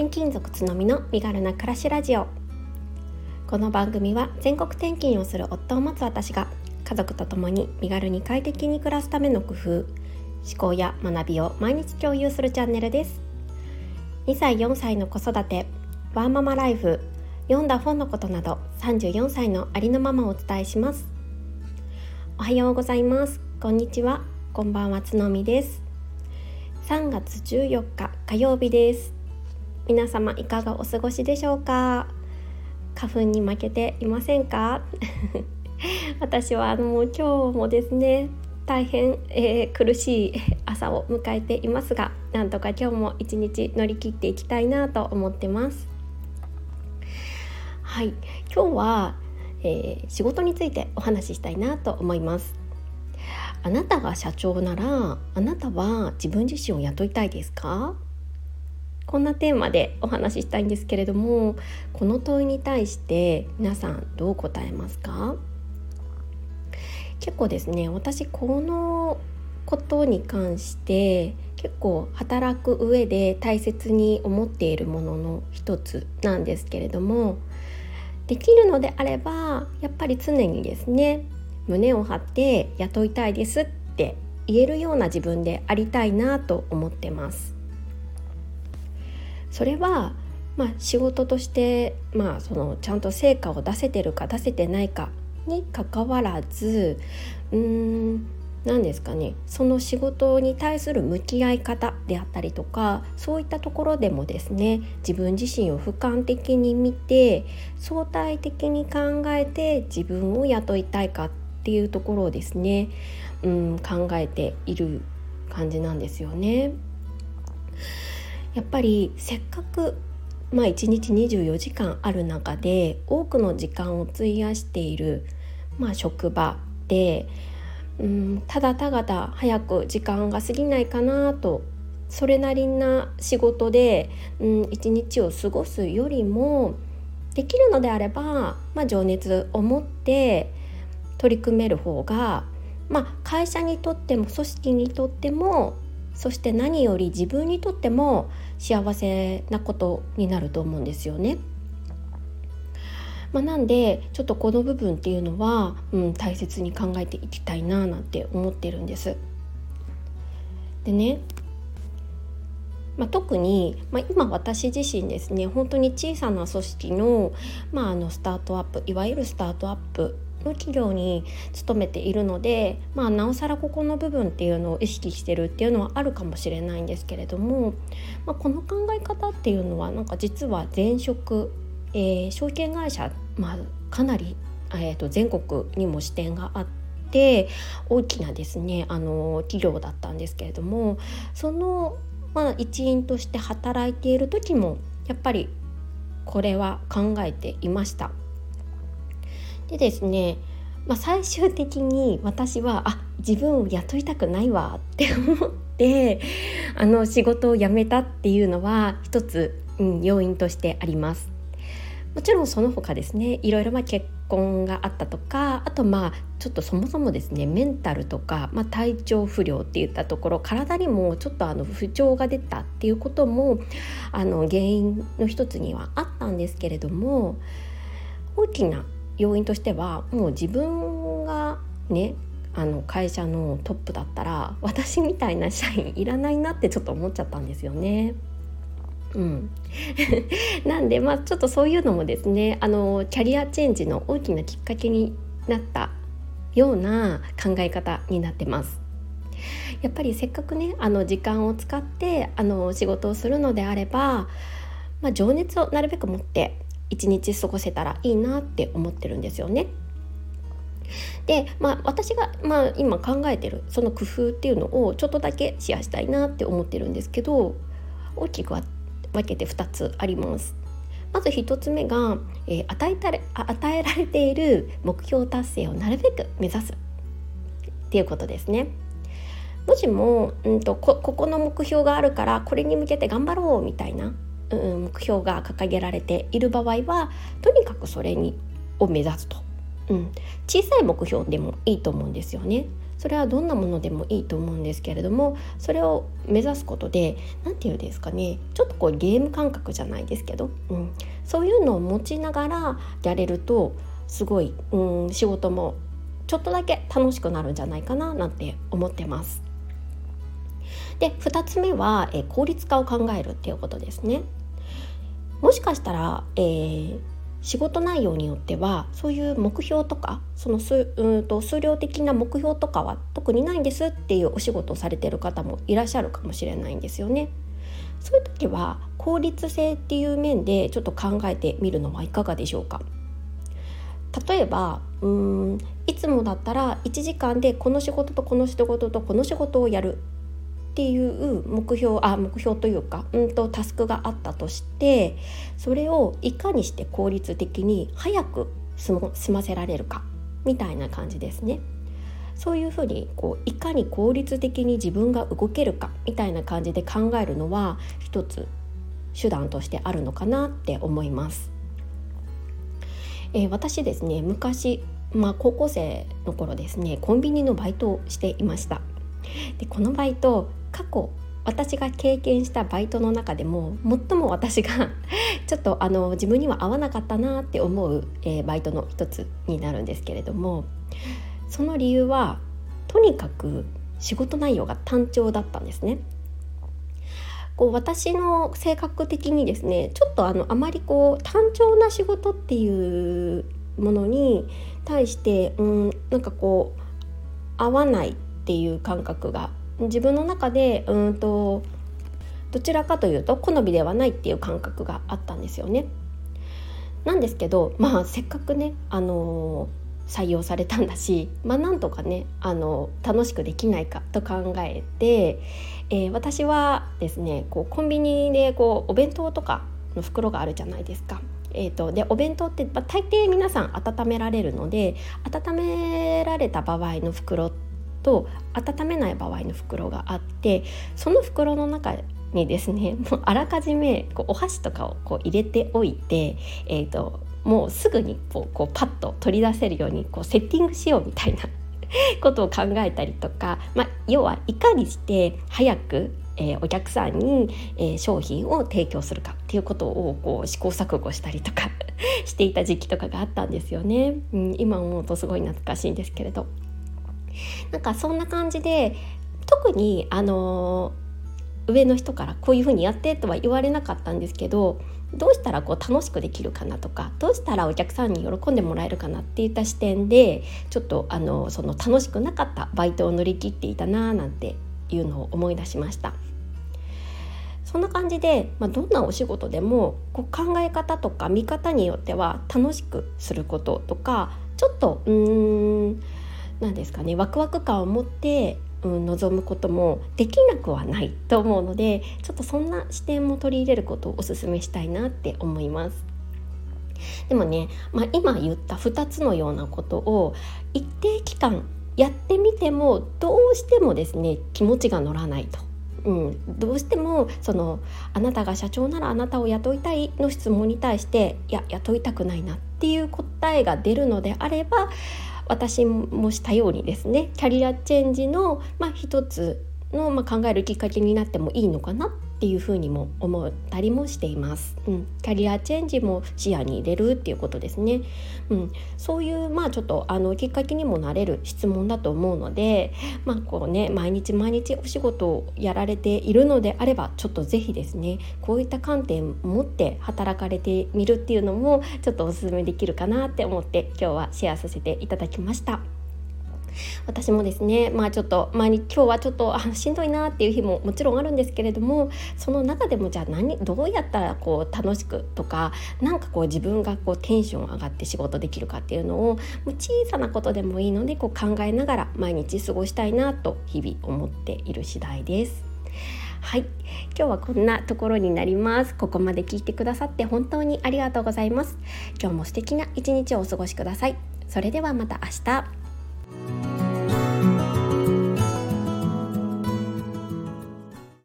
転勤族つのみの身軽な暮らしラジオ。この番組は全国転勤をする夫を持つ私が家族と共に身軽に快適に暮らすための工夫思考や学びを毎日共有するチャンネルです。2歳4歳の子育てワーママライフ読んだ本のことなど34歳のありのままをお伝えします。おはようございます。こんにちは。こんばんは。つのみです。3月14日火曜日です。皆様いかがお過ごしでしょうか？花粉に負けていませんか？私はあの今日もですね大変、えー、苦しい朝を迎えていますがなんとか今日も一日乗り切っていきたいなと思ってます。はい。今日は、えー、仕事についてお話ししたいなと思います。あなたが社長ならあなたは自分自身を雇いたいですか？こんなテーマでお話ししたいんですけれどもこの問いに対して皆さんどう答えますか？結構ですね私このことに関して結構働く上で大切に思っているものの一つなんですけれどもできるのであればやっぱり常にですね胸を張って雇いたいですって言えるような自分でありたいなと思ってます。それはまあ、仕事として、まあ、そのちゃんと成果を出せてるか出せてないかにかかわらずうーん何ですかねその仕事に対する向き合い方であったりとかそういったところでもですね自分自身を俯瞰的に見て相対的に考えて自分を雇いたいかっていうところをですね、うん、考えている感じなんですよね。やっぱりせっかくまあ、1日24時間ある中で多くの時間を費やしている、まあ、職場で、うん、ただただ早く時間が過ぎないかなとそれなりな仕事で、うん、一日を過ごすよりもできるのであれば、まあ、情熱を持って取り組める方が、まあ、会社にとっても組織にとってもそして何より自分にとっても幸せなことになると思うんですよね。まあ、なんでちょっとこの部分っていうのは、うん、大切に考えていきたいななんて思ってるんです。でねまあ、特に、まあ、今私自身ですね本当に小さな組織の,、まあ、あのスタートアップいわゆるスタートアップの企業に勤めているので、まあ、なおさらここの部分っていうのを意識してるっていうのはあるかもしれないんですけれども、まあ、この考え方っていうのはなんか実は前職、えー、証券会社、まあ、かなり、えー、と全国にも支店があって。大きなですねあの企業だったんですけれどもその、まあ、一員として働いている時もやっぱりこれは考えていました。でですね、まあ、最終的に私はあ自分を雇いたくないわって思ってあの仕事を辞めたっていうのは一つ、うん、要因としてあります。もちろんその他ですねいろいろまあ結婚があったとかあとまあちょっとそもそもですねメンタルとか、まあ、体調不良っていったところ体にもちょっとあの不調が出たっていうこともあの原因の一つにはあったんですけれども大きな要因としてはもう自分がねあの会社のトップだったら私みたいな社員いらないなってちょっと思っちゃったんですよね。うん、なんでまあちょっとそういうのもですねあのキャリアチェンジの大きなきっかけになったような考え方になってます。やっぱりせっかくねあの時間を使ってあの仕事をするのであれば、まあ、情熱をなるべく持って一日過ごせたらいいなって思ってるんですよね。で、まあ、私が、まあ、今考えてるその工夫っていうのをちょっとだけシェアしたいなって思ってるんですけど大きく分けて2つあります。まず1つ目が、えー、与えたれ与えられている目標達成をなるべく目指すっていうことですね。もしも、うんと、こここの目標があるからこれに向けて頑張ろうみたいな、目標が掲げられている場合はとにかくそれにを目指すと、うん、小さい目標でもいいと思うんですよね。それはどんなものでもいいと思うんですけれどもそれを目指すことで何て言うんですかねちょっとこうゲーム感覚じゃないですけど、うん、そういうのを持ちながらやれるとすごい、うん、仕事もちょっとだけ楽しくなるんじゃないかななんて思ってます。で2つ目は、え効率化を考えるっていうことですね。もしかしたら、えー、仕事内容によってはそういう目標とかその数うんと数量的な目標とかは特にないんですっていうお仕事をされてる方もいらっしゃるかもしれないんですよね。そういう時は効率性っていう面でちょっと考えてみるのはいかがでしょうか。例えばうんいつもだったら1時間でこの仕事とこの仕事とこの仕事をやるっていう目標あ目標というか、うんと、タスクがあったとしてそれをいかにして効率的に早く済ませられるかみたいな感じですね。そういうふうにこういかに効率的に自分が動けるかみたいな感じで考えるのは一つ手段としてあるのかなって思います。えー、私ですね昔、まあ、高校生の頃ですねコンビニのバイトをしていました。でこのバイト過去私が経験したバイトの中でも最も私が ちょっとあの自分には合わなかったなって思う、えー、バイトの一つになるんですけれどもその理由はとにかく仕事内容が単調だったんですね。こう私の性格的にですねちょっとあのあまりこう単調な仕事っていうものに対してうんなんかこう合わないっていう感覚が自分の中でうんとどちらかというと好みではないっていう感覚があったんですよね。なんですけどまあせっかくねあの採用されたんだしまあなんとかねあの楽しくできないかと考えて、えー、私はですねこうコンビニでこうお弁当とかの袋があるじゃないですか。えーと、でお弁当って、まあ、大抵皆さん温められるので温められた場合の袋ってと温めない場合の袋があってその袋の中にですね もうあらかじめこうお箸とかをこう入れておいて、えーと、もうすぐにこうこうパッと取り出せるようにこうセッティングしようみたいな ことを考えたりとか、まあ、要はいかにして早くえー、お客さんに、えー、商品を提供するかっていうことをこう試行錯誤したりとか していた時期とかがあったんですよね、うん、今思うとすごい懐かしいんですけれど。なんかそんな感じで特にあの上の人からこういうふうにやってとは言われなかったんですけどどうしたらこう楽しくできるかなとかどうしたらお客さんに喜んでもらえるかなっていった視点でちょっとあのその楽しくなかったバイトを乗り切っていたななんていうのを思い出しました。そんな感じで、まあ、どんなお仕事でもこう考え方とか見方によっては楽しくすることとかちょっとうーん何ですかねワクワク感を持って、うん、望むこともできなくはないと思うのでちょっとそんな視点も取り入れることをお勧めしたいなって思います。でもね、まあ、今言った2つのようなことを一定期間やってみてもどうしてもですね気持ちが乗らないと。うん、どうしてもそのあなたが社長ならあなたを雇いたいの質問に対していや雇いたくないなっていう答えが出るのであれば私もしたようにですねキャリアチェンジの、まあ、一つの、まあ、考えるきっかけになってもいいのかなっていうふにも思ったりもしています。うん、キャリアチェンジも視野に入れるっていうことですね。うん、そういうまあちょっとあのきっかけにもなれる質問だと思うので、まあこうね毎日毎日お仕事をやられているのであればちょっと是非ですねこういった観点を持って働かれてみるっていうのもちょっとおすすめできるかなって思って今日はシェアさせていただきました。私もですねまあちょっと前に今日はちょっとあしんどいなっていう日ももちろんあるんですけれどもその中でもじゃあ何どうやったらこう楽しくとかなんかこう自分がこうテンション上がって仕事できるかっていうのをもう小さなことでもいいのでこう考えながら毎日過ごしたいなと日々思っている次第です。はい、今日はこんなところになります。ここまで聞いてくださって本当にありがとうございます。今日も素敵な一日をお過ごしください。それではまた明日。Thank you.